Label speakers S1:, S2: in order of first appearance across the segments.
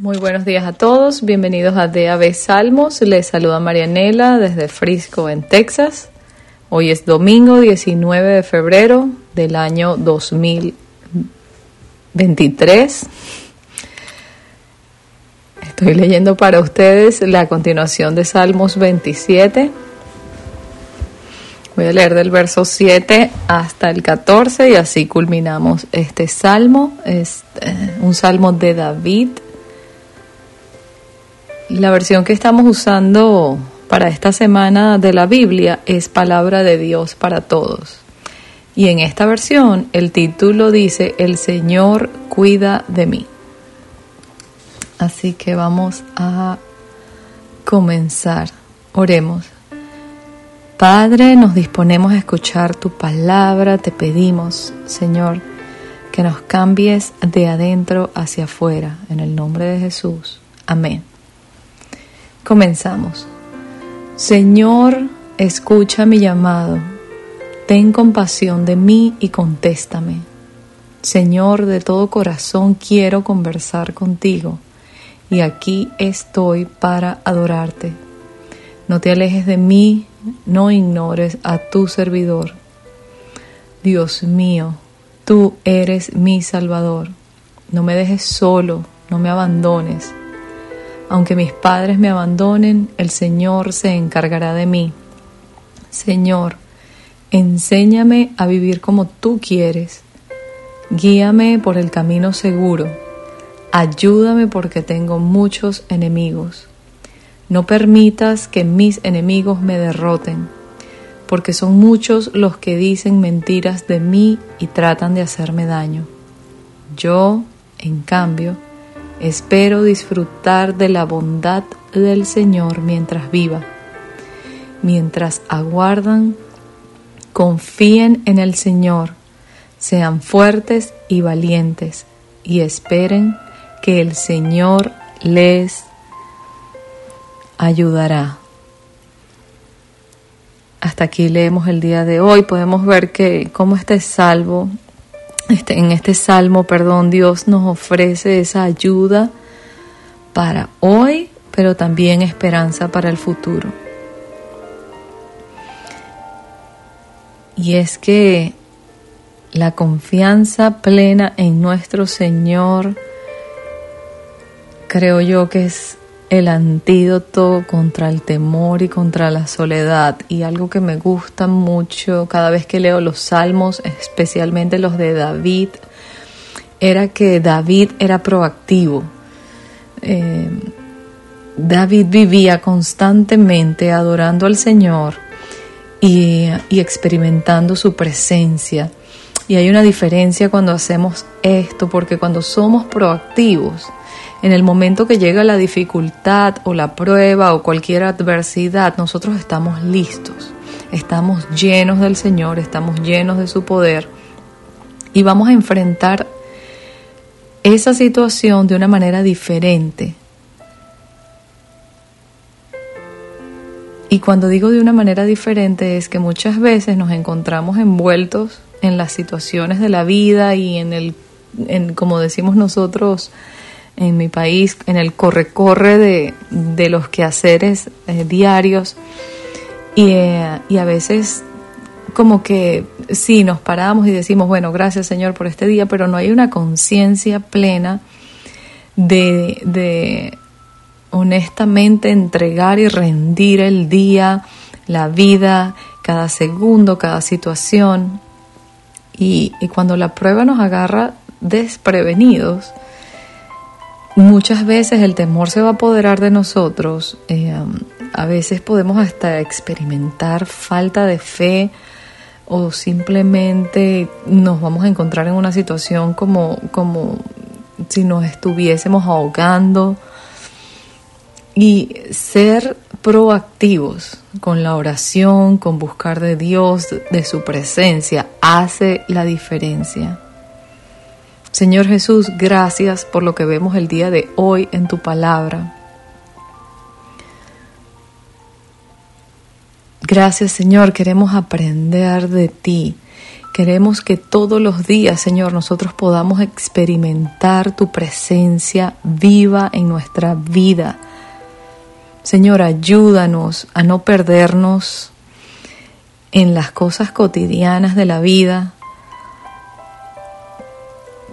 S1: Muy buenos días a todos, bienvenidos a DAB Salmos. Les saluda Marianela desde Frisco, en Texas. Hoy es domingo 19 de febrero del año 2023. Estoy leyendo para ustedes la continuación de Salmos 27. Voy a leer del verso 7 hasta el 14 y así culminamos este salmo. Es eh, un salmo de David. La versión que estamos usando para esta semana de la Biblia es Palabra de Dios para Todos. Y en esta versión el título dice, El Señor cuida de mí. Así que vamos a comenzar. Oremos. Padre, nos disponemos a escuchar tu palabra. Te pedimos, Señor, que nos cambies de adentro hacia afuera. En el nombre de Jesús. Amén. Comenzamos. Señor, escucha mi llamado. Ten compasión de mí y contéstame. Señor, de todo corazón quiero conversar contigo y aquí estoy para adorarte. No te alejes de mí, no ignores a tu servidor. Dios mío, tú eres mi Salvador. No me dejes solo, no me abandones. Aunque mis padres me abandonen, el Señor se encargará de mí. Señor, enséñame a vivir como tú quieres. Guíame por el camino seguro. Ayúdame porque tengo muchos enemigos. No permitas que mis enemigos me derroten, porque son muchos los que dicen mentiras de mí y tratan de hacerme daño. Yo, en cambio, espero disfrutar de la bondad del Señor mientras viva. Mientras aguardan, confíen en el Señor, sean fuertes y valientes y esperen que el Señor les ayudará. Hasta aquí leemos el día de hoy. Podemos ver que como este salvo, este, en este salmo, perdón, Dios nos ofrece esa ayuda para hoy, pero también esperanza para el futuro. Y es que la confianza plena en nuestro Señor, creo yo que es el antídoto contra el temor y contra la soledad. Y algo que me gusta mucho cada vez que leo los salmos, especialmente los de David, era que David era proactivo. Eh, David vivía constantemente adorando al Señor y, y experimentando su presencia. Y hay una diferencia cuando hacemos esto, porque cuando somos proactivos, en el momento que llega la dificultad o la prueba o cualquier adversidad, nosotros estamos listos, estamos llenos del Señor, estamos llenos de su poder y vamos a enfrentar esa situación de una manera diferente. Y cuando digo de una manera diferente es que muchas veces nos encontramos envueltos en las situaciones de la vida y en el, en, como decimos nosotros, en mi país, en el corre-corre de, de, los quehaceres eh, diarios. Y, eh, y, a veces como que sí, nos paramos y decimos, bueno, gracias Señor por este día, pero no hay una conciencia plena de, de honestamente entregar y rendir el día, la vida, cada segundo, cada situación. Y, y cuando la prueba nos agarra desprevenidos, Muchas veces el temor se va a apoderar de nosotros. Eh, a veces podemos hasta experimentar falta de fe o simplemente nos vamos a encontrar en una situación como, como si nos estuviésemos ahogando. Y ser proactivos con la oración, con buscar de Dios, de su presencia, hace la diferencia. Señor Jesús, gracias por lo que vemos el día de hoy en tu palabra. Gracias Señor, queremos aprender de ti. Queremos que todos los días, Señor, nosotros podamos experimentar tu presencia viva en nuestra vida. Señor, ayúdanos a no perdernos en las cosas cotidianas de la vida,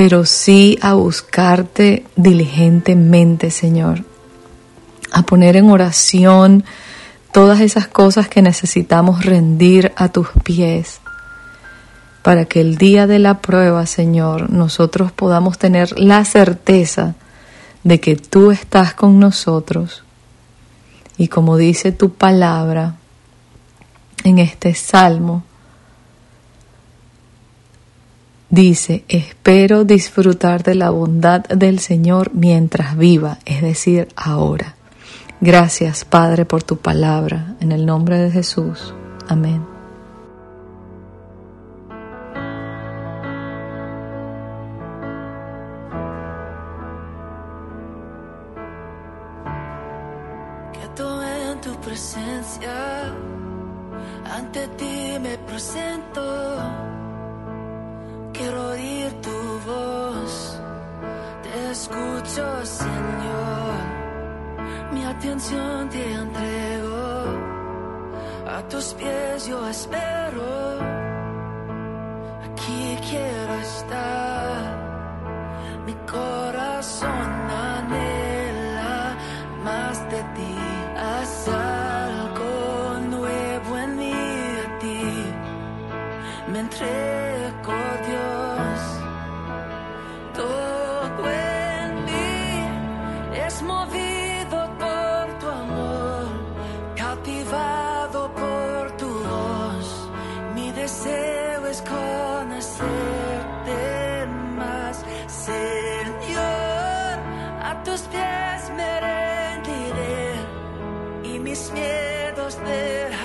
S1: pero sí a buscarte diligentemente, Señor, a poner en oración todas esas cosas que necesitamos rendir a tus pies, para que el día de la prueba, Señor, nosotros podamos tener la certeza de que tú estás con nosotros. Y como dice tu palabra en este salmo, dice, espero disfrutar de la bondad del Señor mientras viva, es decir, ahora. Gracias, Padre, por tu palabra. En el nombre de Jesús. Amén.
S2: Quieto en tu presencia, ante ti me presento. Quiero oír tu voz, te escucho, Señor. Mi atención te entrego, a tus pies yo espero. Aquí quiero estar, mi corazón anhela más de ti. Haz algo nuevo en mí a ti. Me entrego, es movido por tu amor, cautivado por tu voz. Mi deseo es conocerte más, Señor. A tus pies me rendiré y mis miedos dejaré.